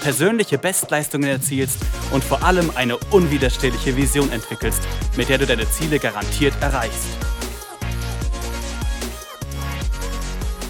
persönliche Bestleistungen erzielst und vor allem eine unwiderstehliche Vision entwickelst, mit der du deine Ziele garantiert erreichst.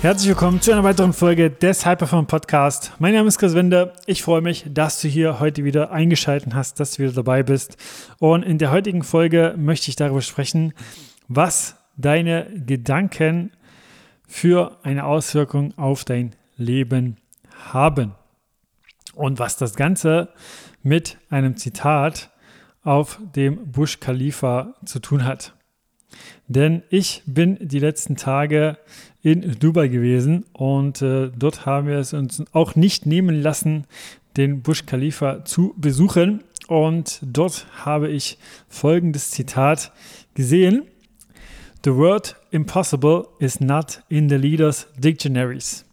Herzlich willkommen zu einer weiteren Folge des Hyperform Podcast. Mein Name ist Chris Wende. Ich freue mich, dass du hier heute wieder eingeschaltet hast, dass du wieder dabei bist. Und in der heutigen Folge möchte ich darüber sprechen, was deine Gedanken für eine Auswirkung auf dein Leben haben und was das Ganze mit einem Zitat auf dem Bush Khalifa zu tun hat. Denn ich bin die letzten Tage in Dubai gewesen und äh, dort haben wir es uns auch nicht nehmen lassen, den Bush Khalifa zu besuchen. Und dort habe ich folgendes Zitat gesehen. The word impossible is not in the leaders' dictionaries.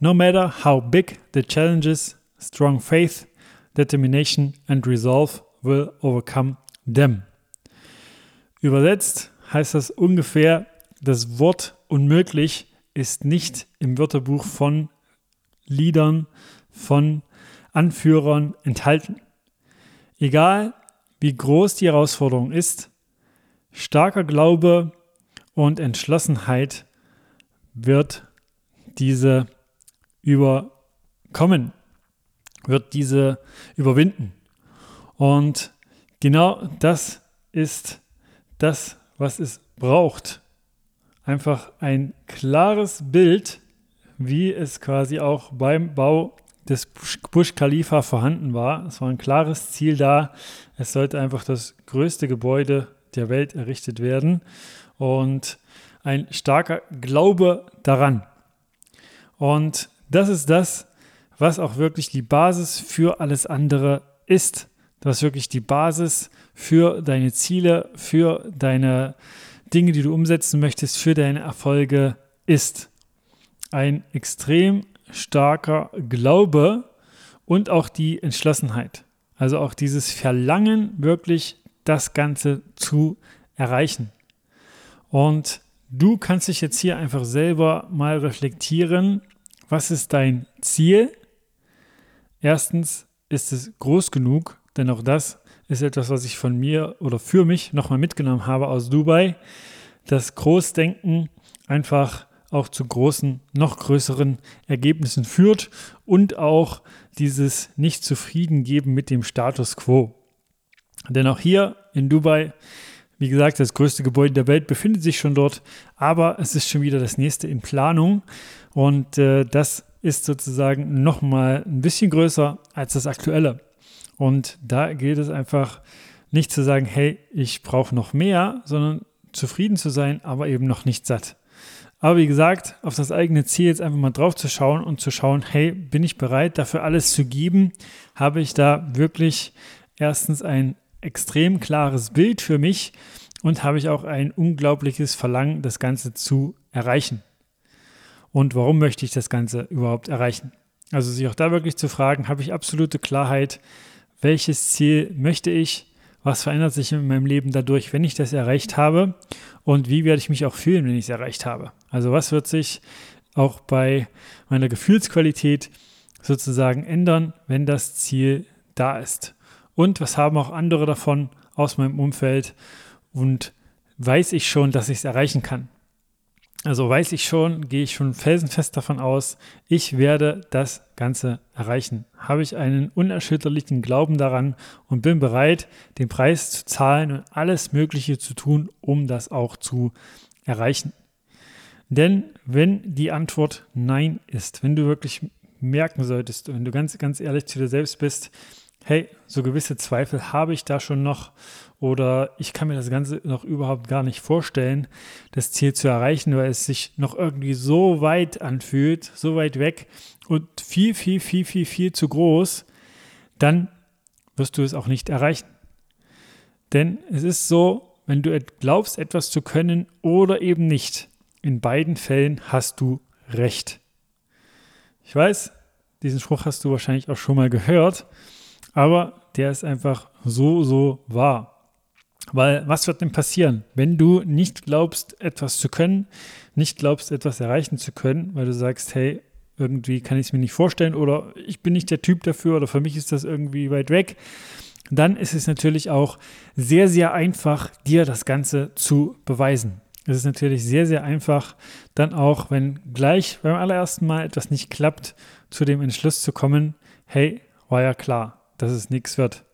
No matter how big the challenges strong faith, determination and resolve will overcome them. Übersetzt heißt das ungefähr, das Wort unmöglich ist nicht im Wörterbuch von Liedern, von Anführern enthalten. Egal wie groß die Herausforderung ist, starker Glaube und Entschlossenheit wird diese überkommen wird diese überwinden. Und genau das ist das, was es braucht. Einfach ein klares Bild, wie es quasi auch beim Bau des Bush Khalifa vorhanden war. Es war ein klares Ziel da. Es sollte einfach das größte Gebäude der Welt errichtet werden und ein starker Glaube daran. Und das ist das, was auch wirklich die Basis für alles andere ist. Was wirklich die Basis für deine Ziele, für deine Dinge, die du umsetzen möchtest, für deine Erfolge ist. Ein extrem starker Glaube und auch die Entschlossenheit. Also auch dieses Verlangen, wirklich das Ganze zu erreichen. Und du kannst dich jetzt hier einfach selber mal reflektieren, was ist dein Ziel? Erstens ist es groß genug, denn auch das ist etwas, was ich von mir oder für mich nochmal mitgenommen habe aus Dubai. Das Großdenken einfach auch zu großen, noch größeren Ergebnissen führt und auch dieses Nicht-Zufrieden-Geben mit dem Status quo. Denn auch hier in Dubai, wie gesagt, das größte Gebäude der Welt befindet sich schon dort, aber es ist schon wieder das nächste in Planung und äh, das ist sozusagen nochmal ein bisschen größer als das aktuelle. Und da gilt es einfach nicht zu sagen, hey, ich brauche noch mehr, sondern zufrieden zu sein, aber eben noch nicht satt. Aber wie gesagt, auf das eigene Ziel jetzt einfach mal drauf zu schauen und zu schauen, hey, bin ich bereit, dafür alles zu geben? Habe ich da wirklich erstens ein extrem klares Bild für mich und habe ich auch ein unglaubliches Verlangen, das Ganze zu erreichen? Und warum möchte ich das Ganze überhaupt erreichen. Also sich auch da wirklich zu fragen, habe ich absolute Klarheit, welches Ziel möchte ich, was verändert sich in meinem Leben dadurch, wenn ich das erreicht habe und wie werde ich mich auch fühlen, wenn ich es erreicht habe. Also was wird sich auch bei meiner Gefühlsqualität sozusagen ändern, wenn das Ziel da ist. Und was haben auch andere davon aus meinem Umfeld und weiß ich schon, dass ich es erreichen kann. Also weiß ich schon, gehe ich schon felsenfest davon aus, ich werde das Ganze erreichen. Habe ich einen unerschütterlichen Glauben daran und bin bereit, den Preis zu zahlen und alles Mögliche zu tun, um das auch zu erreichen. Denn wenn die Antwort Nein ist, wenn du wirklich merken solltest, wenn du ganz, ganz ehrlich zu dir selbst bist, hey, so gewisse Zweifel habe ich da schon noch oder ich kann mir das Ganze noch überhaupt gar nicht vorstellen, das Ziel zu erreichen, weil es sich noch irgendwie so weit anfühlt, so weit weg und viel, viel, viel, viel, viel zu groß, dann wirst du es auch nicht erreichen. Denn es ist so, wenn du glaubst, etwas zu können oder eben nicht. In beiden Fällen hast du recht. Ich weiß, diesen Spruch hast du wahrscheinlich auch schon mal gehört, aber der ist einfach so, so wahr. Weil was wird denn passieren, wenn du nicht glaubst, etwas zu können, nicht glaubst, etwas erreichen zu können, weil du sagst, hey, irgendwie kann ich es mir nicht vorstellen oder ich bin nicht der Typ dafür oder für mich ist das irgendwie weit weg, dann ist es natürlich auch sehr, sehr einfach, dir das Ganze zu beweisen. Es ist natürlich sehr, sehr einfach, dann auch, wenn gleich beim allerersten Mal etwas nicht klappt, zu dem Entschluss zu kommen, hey, war ja klar, dass es nichts wird,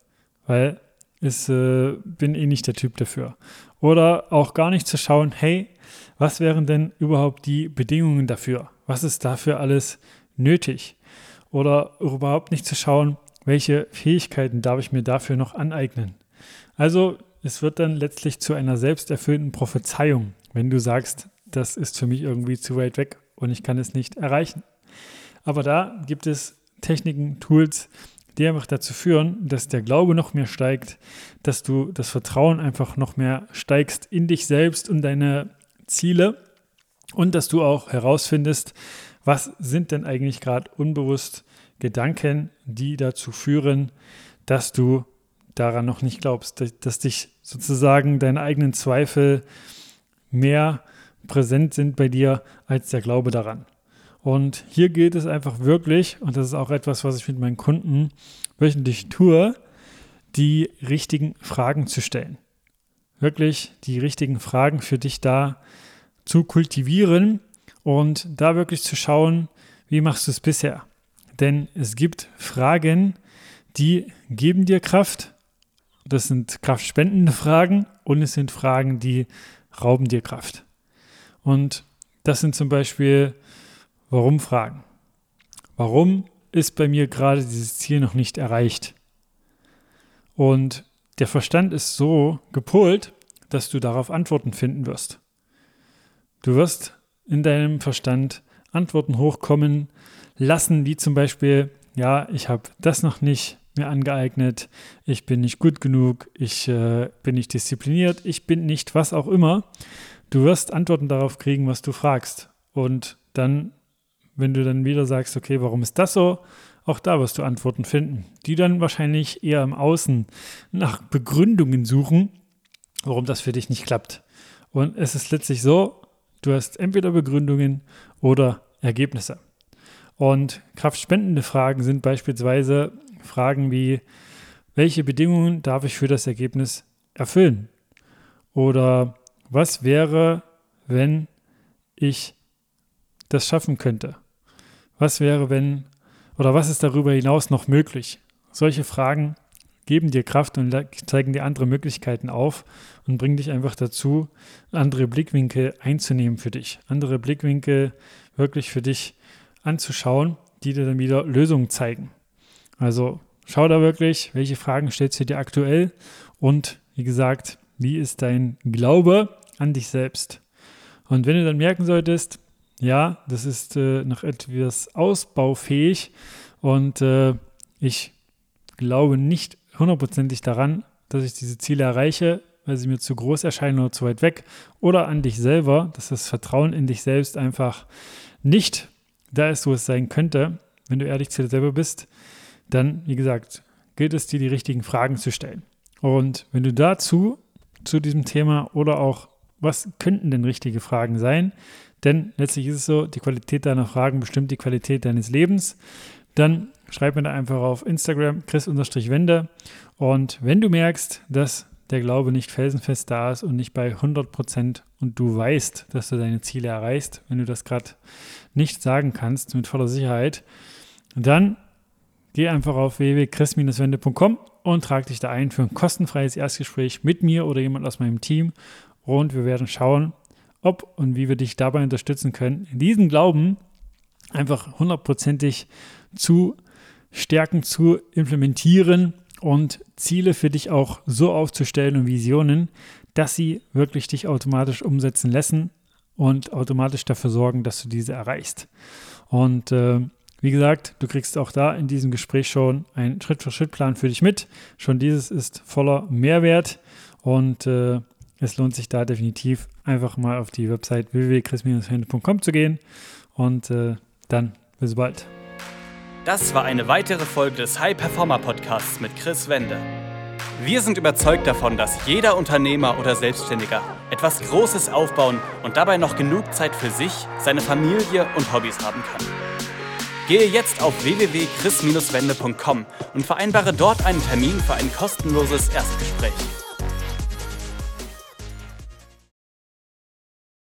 weil ich äh, bin eh nicht der Typ dafür. Oder auch gar nicht zu schauen, hey, was wären denn überhaupt die Bedingungen dafür? Was ist dafür alles nötig? Oder überhaupt nicht zu schauen, welche Fähigkeiten darf ich mir dafür noch aneignen? Also es wird dann letztlich zu einer selbsterfüllenden Prophezeiung, wenn du sagst, das ist für mich irgendwie zu weit weg und ich kann es nicht erreichen. Aber da gibt es Techniken, Tools, die einfach dazu führen, dass der Glaube noch mehr steigt, dass du das Vertrauen einfach noch mehr steigst in dich selbst und deine Ziele und dass du auch herausfindest, was sind denn eigentlich gerade unbewusst Gedanken, die dazu führen, dass du daran noch nicht glaubst, dass, dich sozusagen deine eigenen Zweifel mehr präsent sind bei dir als der Glaube daran. Und hier geht es einfach wirklich, und das ist auch etwas, was ich mit meinen Kunden wöchentlich tue, die richtigen Fragen zu stellen. Wirklich die richtigen Fragen für dich da zu kultivieren und da wirklich zu schauen, wie machst du es bisher? Denn es gibt Fragen, die geben dir Kraft. Das sind kraftspendende Fragen und es sind Fragen, die rauben dir Kraft. Und das sind zum Beispiel Warum-Fragen. Warum ist bei mir gerade dieses Ziel noch nicht erreicht? Und der Verstand ist so gepolt, dass du darauf Antworten finden wirst. Du wirst in deinem Verstand Antworten hochkommen lassen, wie zum Beispiel, ja, ich habe das noch nicht mir angeeignet, ich bin nicht gut genug, ich äh, bin nicht diszipliniert, ich bin nicht was auch immer. Du wirst Antworten darauf kriegen, was du fragst. Und dann, wenn du dann wieder sagst, okay, warum ist das so? Auch da wirst du Antworten finden, die dann wahrscheinlich eher im Außen nach Begründungen suchen, warum das für dich nicht klappt. Und es ist letztlich so, Du hast entweder Begründungen oder Ergebnisse. Und kraftspendende Fragen sind beispielsweise Fragen wie, welche Bedingungen darf ich für das Ergebnis erfüllen? Oder was wäre, wenn ich das schaffen könnte? Was wäre, wenn, oder was ist darüber hinaus noch möglich? Solche Fragen geben dir Kraft und zeigen dir andere Möglichkeiten auf und bringen dich einfach dazu, andere Blickwinkel einzunehmen für dich, andere Blickwinkel wirklich für dich anzuschauen, die dir dann wieder Lösungen zeigen. Also schau da wirklich, welche Fragen stellst du dir aktuell und wie gesagt, wie ist dein Glaube an dich selbst? Und wenn du dann merken solltest, ja, das ist äh, noch etwas ausbaufähig und äh, ich glaube nicht hundertprozentig daran, dass ich diese Ziele erreiche, weil sie mir zu groß erscheinen oder zu weit weg. Oder an dich selber, dass das Vertrauen in dich selbst einfach nicht da ist, wo es sein könnte. Wenn du ehrlich zu dir selber bist, dann, wie gesagt, gilt es dir, die richtigen Fragen zu stellen. Und wenn du dazu, zu diesem Thema oder auch, was könnten denn richtige Fragen sein? Denn letztlich ist es so, die Qualität deiner Fragen bestimmt die Qualität deines Lebens. Dann schreib mir da einfach auf Instagram chris-wende. Und wenn du merkst, dass der Glaube nicht felsenfest da ist und nicht bei 100 Prozent und du weißt, dass du deine Ziele erreichst, wenn du das gerade nicht sagen kannst mit voller Sicherheit, dann geh einfach auf www.chris-wende.com und trag dich da ein für ein kostenfreies Erstgespräch mit mir oder jemand aus meinem Team und wir werden schauen, ob und wie wir dich dabei unterstützen können, diesen Glauben einfach hundertprozentig zu stärken, zu implementieren und Ziele für dich auch so aufzustellen und Visionen, dass sie wirklich dich automatisch umsetzen lassen und automatisch dafür sorgen, dass du diese erreichst. Und äh, wie gesagt, du kriegst auch da in diesem Gespräch schon einen Schritt-für-Schritt-Plan für dich mit. Schon dieses ist voller Mehrwert und äh, es lohnt sich da definitiv einfach mal auf die Website www.chris-wende.com zu gehen und äh, dann bis bald. Das war eine weitere Folge des High Performer Podcasts mit Chris Wende. Wir sind überzeugt davon, dass jeder Unternehmer oder Selbstständiger etwas Großes aufbauen und dabei noch genug Zeit für sich, seine Familie und Hobbys haben kann. Gehe jetzt auf www.chris-wende.com und vereinbare dort einen Termin für ein kostenloses Erstgespräch.